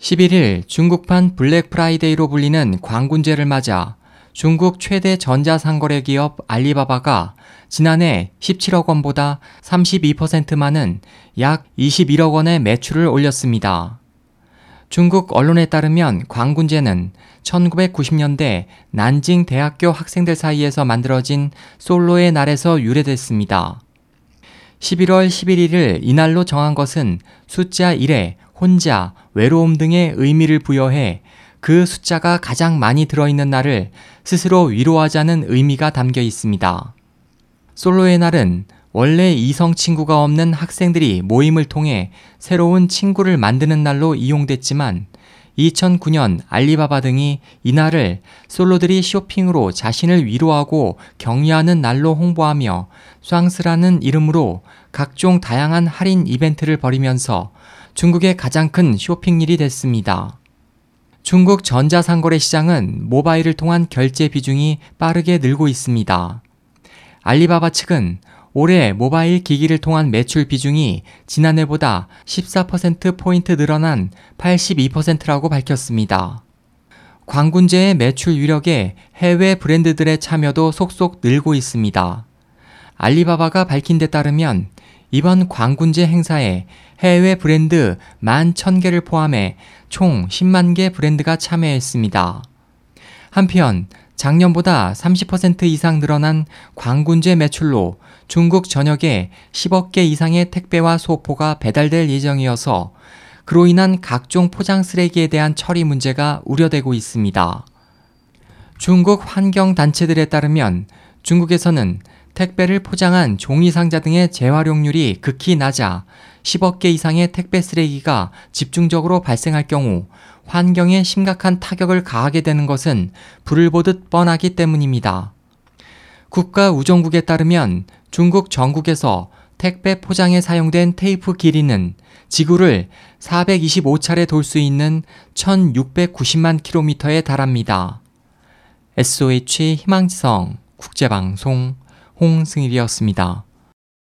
11일 중국판 블랙 프라이데이로 불리는 광군제를 맞아 중국 최대 전자상거래 기업 알리바바가 지난해 17억 원보다 32% 많은 약 21억 원의 매출을 올렸습니다. 중국 언론에 따르면 광군제는 1990년대 난징 대학교 학생들 사이에서 만들어진 솔로의 날에서 유래됐습니다. 11월 11일을 이날로 정한 것은 숫자 1에 혼자, 외로움 등의 의미를 부여해 그 숫자가 가장 많이 들어있는 날을 스스로 위로하자는 의미가 담겨 있습니다. 솔로의 날은 원래 이성 친구가 없는 학생들이 모임을 통해 새로운 친구를 만드는 날로 이용됐지만 2009년 알리바바 등이 이날을 솔로들이 쇼핑으로 자신을 위로하고 격려하는 날로 홍보하며 쌍스라는 이름으로 각종 다양한 할인 이벤트를 벌이면서 중국의 가장 큰 쇼핑일이 됐습니다. 중국 전자상거래 시장은 모바일을 통한 결제 비중이 빠르게 늘고 있습니다. 알리바바 측은 올해 모바일 기기를 통한 매출 비중이 지난해보다 14%포인트 늘어난 82%라고 밝혔습니다. 광군제의 매출 유력에 해외 브랜드들의 참여도 속속 늘고 있습니다. 알리바바가 밝힌 데 따르면 이번 광군제 행사에 해외 브랜드 11,000개를 포함해 총 10만 개 브랜드가 참여했습니다. 한편 작년보다 30% 이상 늘어난 광군제 매출로 중국 전역에 10억 개 이상의 택배와 소포가 배달될 예정이어서 그로 인한 각종 포장 쓰레기에 대한 처리 문제가 우려되고 있습니다. 중국 환경단체들에 따르면 중국에서는 택배를 포장한 종이 상자 등의 재활용률이 극히 낮아 10억 개 이상의 택배 쓰레기가 집중적으로 발생할 경우 환경에 심각한 타격을 가하게 되는 것은 불을 보듯 뻔하기 때문입니다. 국가우정국에 따르면 중국 전국에서 택배 포장에 사용된 테이프 길이는 지구를 425차례 돌 수 있는 1690만 킬로미터에 달합니다. SOH 희망지성 국제방송 홍승일이었습니다.